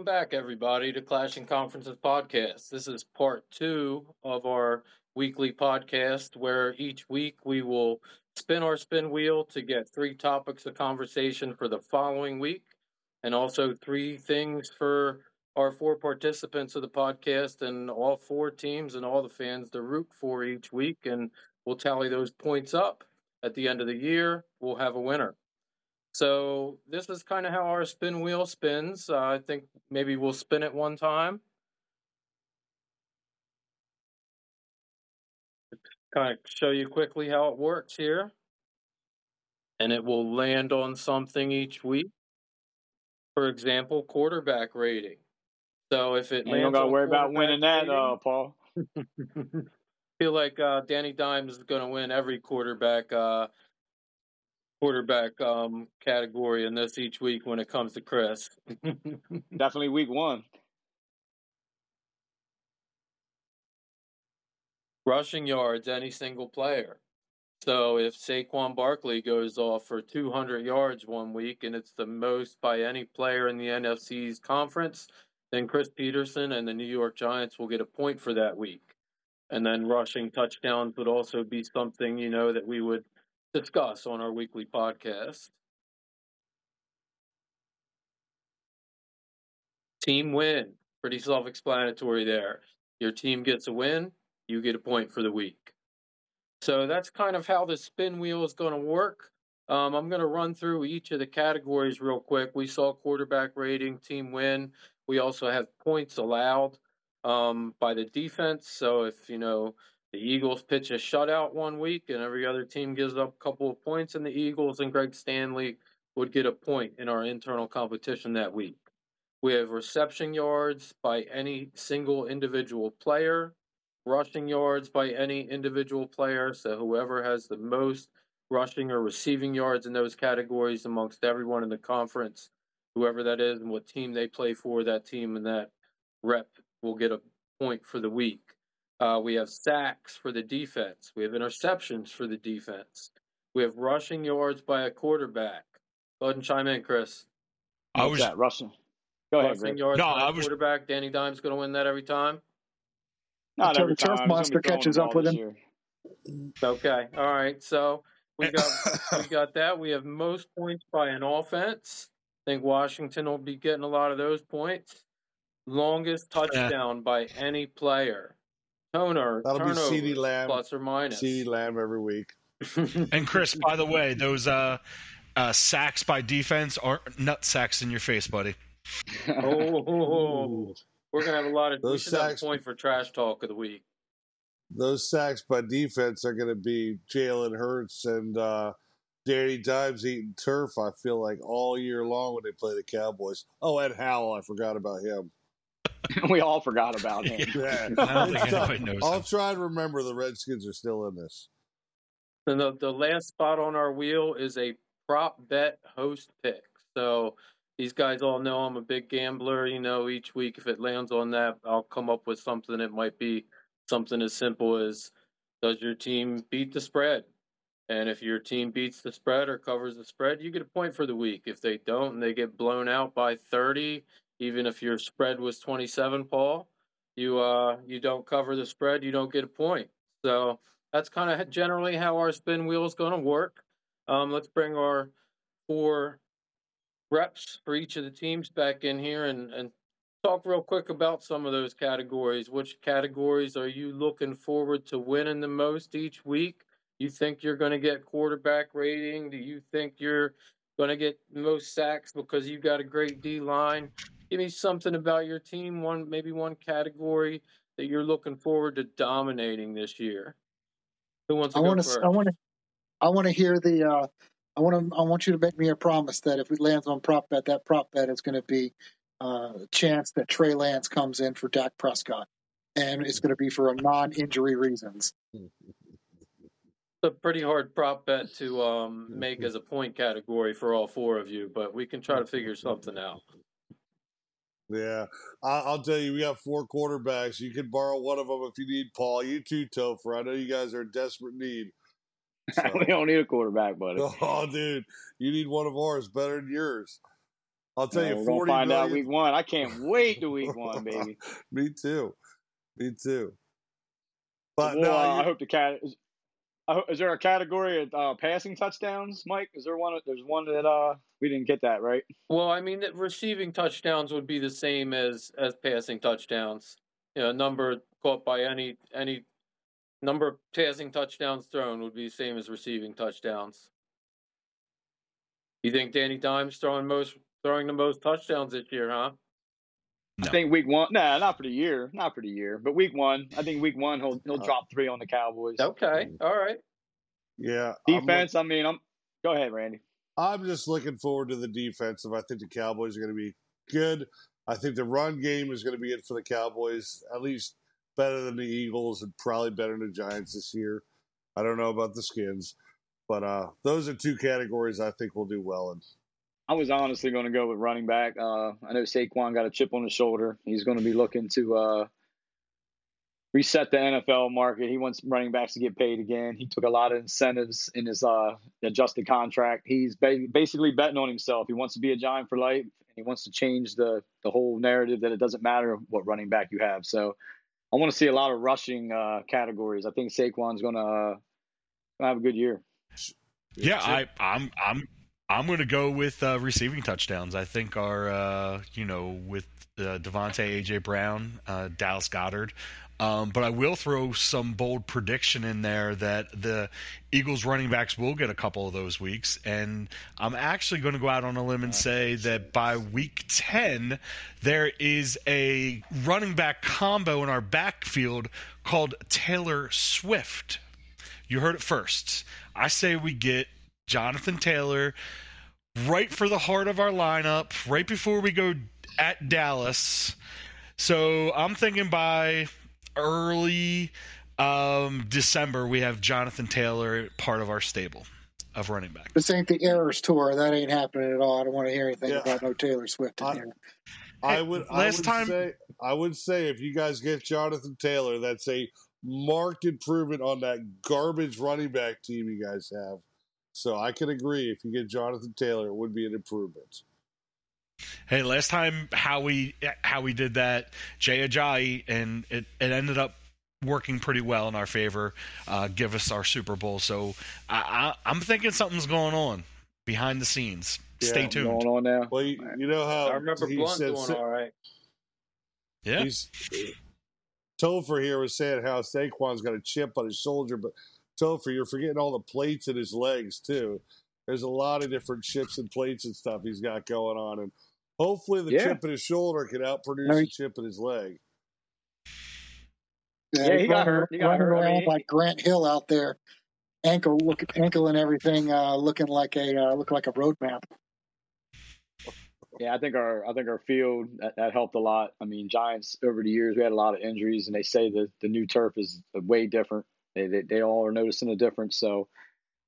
Welcome back, everybody, to Clashing Conferences podcast. This is part two of our weekly podcast, where each week we will spin our spin wheel to get three topics of conversation for the following week, and also three things for our four participants of the podcast and all four teams and all the fans to root for each week. And we'll tally those points up at the end of the year. We'll have a winner. So this is kind of how our spin wheel spins. Uh, I think maybe we'll spin it one time. Kind of show you quickly how it works here. And it will land on something each week. For example, quarterback rating. So if it you don't got to worry about winning that, rating, uh, Paul. feel like uh, Danny Dimes is going to win every quarterback uh, quarterback um, category in this each week when it comes to Chris. Definitely week one. Rushing yards, any single player. So if Saquon Barkley goes off for 200 yards one week and it's the most by any player in the NFC's conference, then Chris Peterson and the New York Giants will get a point for that week. And then rushing touchdowns would also be something, you know, that we would – discuss on our weekly podcast. Team win. Pretty self explanatory there. Your team gets a win, you get a point for the week. So that's kind of how the spin wheel is going to work. Um, I'm going to run through each of the categories real quick. We saw quarterback rating, team win. We also have points allowed um, by the defense. So if you know the Eagles pitch a shutout one week and every other team gives up a couple of points, and the Eagles and Greg Stanley would get a point in our internal competition that week. We have reception yards by any single individual player, rushing yards by any individual player. So whoever has the most rushing or receiving yards in those categories amongst everyone in the conference, whoever that is and what team they play for, that team and that rep will get a point for the week. Uh, we have sacks for the defense. We have interceptions for the defense. We have rushing yards by a quarterback. Go ahead and chime in, Chris. I was that rushing. Go ahead, rushing yards no, by I was... quarterback. Danny Dimes going to win that every time. Not Until every the turf monster catches up with him. Year. Okay, all right. So we got we got that. We have most points by an offense. I think Washington will be getting a lot of those points. Longest touchdown yeah. by any player. Toner. That'll be CeeDee Lamb. Plus or minus. CeeDee Lamb every week. and Chris, by the way, those uh, uh, sacks by defense are nut sacks in your face, buddy. oh, we're gonna have a lot of. Those sacks, point for trash talk of the week. Those sacks by defense are gonna be Jalen Hurts and uh, Danny Dimes eating turf. I feel like all year long when they play the Cowboys. Oh, Ed Howell, I forgot about him. we all forgot about him. Yeah. I'll try and remember the Redskins are still in this. And the, the last spot on our wheel is a prop bet host pick. So these guys all know I'm a big gambler. You know, each week if it lands on that, I'll come up with something. It might be something as simple as does your team beat the spread? And if your team beats the spread or covers the spread, you get a point for the week. If they don't and they get blown out by 30, even if your spread was 27, Paul, you uh you don't cover the spread, you don't get a point. So that's kind of generally how our spin wheel is going to work. Um, let's bring our four reps for each of the teams back in here and, and talk real quick about some of those categories. Which categories are you looking forward to winning the most each week? You think you're going to get quarterback rating? Do you think you're going to get most sacks because you've got a great D line? Give me something about your team, one maybe one category that you're looking forward to dominating this year. Who wants to I want to. I want to. I want to hear the. Uh, I want to. I want you to make me a promise that if it lands on prop bet, that prop bet is going to be uh, a chance that Trey Lance comes in for Dak Prescott, and it's going to be for a non-injury reasons. It's a pretty hard prop bet to um, make as a point category for all four of you, but we can try to figure something out. Yeah, I'll tell you, we got four quarterbacks. You can borrow one of them if you need, Paul. You too, Topher. I know you guys are in desperate need. So. we don't need a quarterback, buddy. Oh, dude, you need one of ours better than yours. I'll tell you, we're gonna find million... out week one. I can't wait to week one, baby. Me too. Me too. But well, no, uh. I hope the cat. Is, there a category of uh, passing touchdowns, Mike? Is there one? There's one that uh, we didn't get that right. Well, I mean, receiving touchdowns would be the same as as passing touchdowns. You know, number caught by any any number of passing touchdowns thrown would be the same as receiving touchdowns. You think Danny Dimes throwing most throwing the most touchdowns this year, huh? No. I think week one. Nah, not for the year. Not for the year. But week one, I think week one he'll he'll uh, drop three on the Cowboys. Okay. All right. Yeah. Defense. I mean, I'm. Go ahead, Randy. I'm just looking forward to the defensive. I think the Cowboys are going to be good. I think the run game is going to be it for the Cowboys, at least better than the Eagles and probably better than the Giants this year. I don't know about the Skins, but uh, those are two categories I think will do well in. I was honestly going to go with running back. Uh, I know Saquon got a chip on his shoulder. He's going to be looking to uh, reset the NFL market. He wants running backs to get paid again. He took a lot of incentives in his uh, adjusted contract. He's ba- basically betting on himself. He wants to be a giant for life, and he wants to change the the whole narrative that it doesn't matter what running back you have. So I want to see a lot of rushing uh, categories. I think Saquon's going to uh, have a good year. Yeah, I, I'm I'm I'm going to go with uh, receiving touchdowns. I think our, uh, you know, with uh, DeVonta, AJ Brown, uh, Dallas Goedert. Um, but I will throw some bold prediction in there that the Eagles running backs will get a couple of those weeks. And I'm actually going to go out on a limb and say that by week 10, there is a running back combo in our backfield called Taylor Swift. You heard it first. I say we get Jonathan Taylor right for the heart of our lineup, right before we go at Dallas. So I'm thinking by early um, December, we have Jonathan Taylor part of our stable of running back. This ain't the Eras tour. That ain't happening at all. I don't want to hear anything yeah. about no Taylor Swift in I, here. I would last I would time say I would say if you guys get Jonathan Taylor, that's a marked improvement on that garbage running back team you guys have. So I can agree. If you get Jonathan Taylor, it would be an improvement. Hey, last time how we how we did that, Jay Ajayi, and it, it ended up working pretty well in our favor. Uh, give us our Super Bowl. So I, I, am thinking something's going on behind the scenes. Yeah, Stay tuned. Going on now. Well, you, you know how I remember Blunt said, doing all right. Yeah. He's, Topher here was saying how Saquon's got a chip on his shoulder, but Topher, you're forgetting all the plates in his legs too. There's a lot of different chips and plates and stuff he's got going on, and hopefully the yeah. chip in his shoulder can outproduce no, the chip in his leg. Yeah, yeah he got hurt. He got hurt. Around I mean, like Grant Hill out there, ankle look, ankle and everything, uh, looking like a uh, looking like a road map. Yeah, I think our I think our field that, that, helped a lot. I mean, Giants over the years we had a lot of injuries, and they say that the new turf is way different. They, they, they all are noticing a difference. So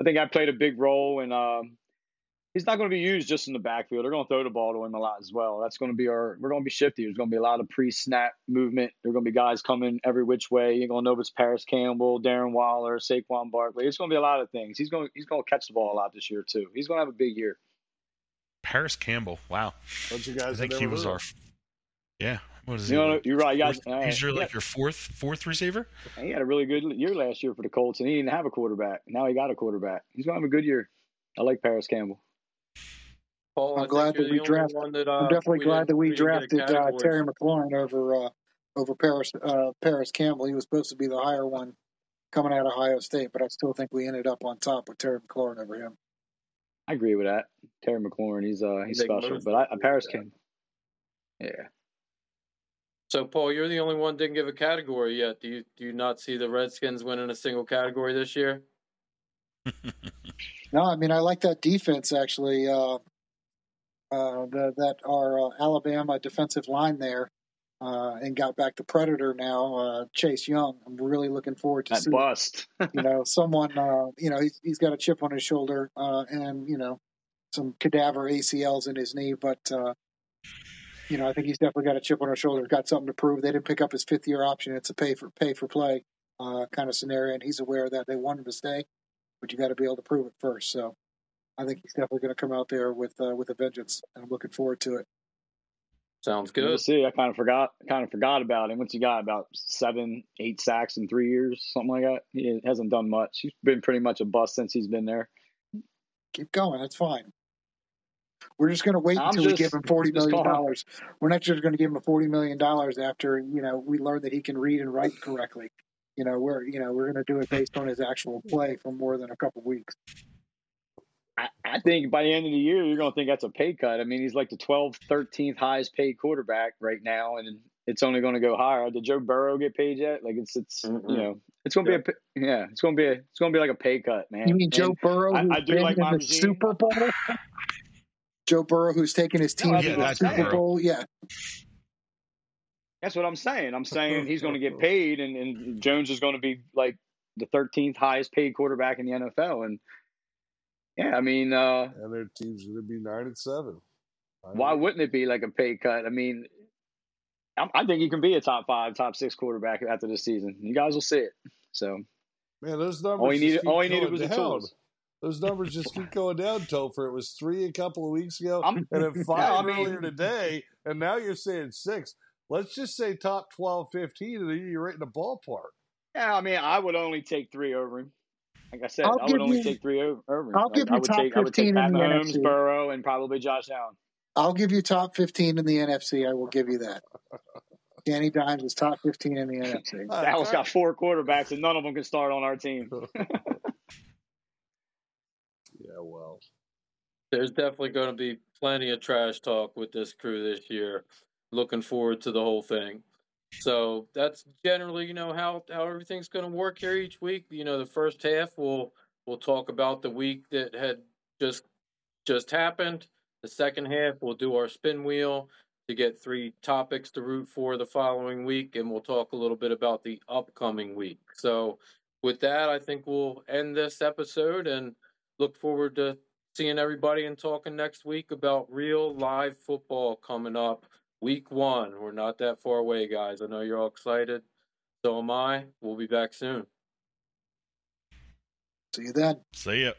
I think I played a big role and um, he's not going to be used just in the backfield. They're going to throw the ball to him a lot as well. That's going to be our. We're going to be shifty. There's going to be a lot of pre-snap movement. There's going to be guys coming every which way. You're going to know if it's Parris Campbell, Darren Waller, Saquon Barkley. It's going to be a lot of things. He's going. He's going to catch the ball a lot this year too. He's going to have a big year. Parris Campbell. Wow. Don't you guys? I think he was our. Yeah, what is you know, you're right. You guys, uh, he's your like your fourth fourth receiver. He had a really good year last year for the Colts, and he didn't have a quarterback. Now he got a quarterback. He's gonna have a good year. I like Parris Campbell. Paul, I'm glad that we drafted. That, uh, I'm definitely glad that we, drafted uh, Terry McLaurin over uh, over Parris uh, Parris Campbell. He was supposed to be the higher one coming out of Ohio State, but I still think we ended up on top with Terry McLaurin over him. I agree with that. Terry McLaurin, he's uh he's special, but I, Parris Campbell. Yeah. So, Paul, you're the only one didn't give a category yet. Do you do you not see the Redskins winning a single category this year? no, I mean I like that defense actually. Uh, uh, the, that our uh, Alabama defensive line there, uh, and got back the Predator now, uh, Chase Young. I'm really looking forward to that seeing, bust. you know, someone. Uh, you know, he's, he's got a chip on his shoulder, and you know, some cadaver ACLs in his knee, but you know, I think he's definitely got a chip on his shoulder, got something to prove. They didn't pick up his fifth year option. It's a pay for pay for play uh, kind of scenario, and he's aware of that they want him to stay, but you got to be able to prove it first. So I think he's definitely going to come out there with uh, with a vengeance, and I'm looking forward to it. Sounds good. We'll see. I kind of forgot, kind of forgot about him. Once he got? About seven, eight sacks in three years, something like that. He hasn't done much. He's been pretty much a bust since he's been there. Keep going. That's fine. We're just going to wait until just, we give him forty million dollars. We're not just going to give him forty million dollars after you know we learn that he can read and write correctly. You know we're you know we're going to do it based on his actual play for more than a couple weeks. I, I think by the end of the year, you're going to think that's a pay cut. I mean, he's like the 12th, 13th highest paid quarterback right now, and it's only going to go higher. Did Joe Burrow get paid yet? Like it's it's mm-hmm. you know it's going to yeah. be a yeah it's going to be a, it's going to be like a pay cut, man. You mean Joe Burrow? I, I do like my the Super Bowl. Joe Burrow, who's taking his team no, to the Super Burrow. Bowl. Yeah. That's what I'm saying. I'm saying he's going to get paid, and, and Jones is going to be like the 13th highest paid quarterback in the NFL. And yeah, I mean, uh, and their team's going to be nine and seven. Why wouldn't it be like a pay cut? I mean, I think he can be a top five, top six quarterback after this season. You guys will see it. So, man, those numbers. All he needed, all he needed was down. the tools. Those numbers just keep going down, Topher. It was three a couple of weeks ago, I'm, and then five yeah, earlier mean, today, and now you're saying six. Let's just say top 12, 15, and then you're right in the ballpark. Yeah, I mean, I would only take three over him. Like I said, I'll I would only you, take three over, him. I'll like, give you I would top take, 15 I would take Pat Mahomes, NFC. Burrow, and probably Josh Allen. I'll give you top 15 in the NFC. I will give you that. Danny Dimes is top 15 in the NFC. Dallas got four quarterbacks, and none of them can start on our team. Yeah, well. There's definitely going to be plenty of trash talk with this crew this year. Looking forward to the whole thing. So that's generally, you know, how how everything's going to work here each week. You know, the first half we'll we'll talk about the week that had just just happened. The second half we'll do our spin wheel to get three topics to root for the following week, and we'll talk a little bit about the upcoming week. So with that, I think we'll end this episode and look forward to seeing everybody and talking next week about real live football coming up week one. We're not that far away, guys. I know you're all excited. So am I. We'll be back soon. See you then. See ya.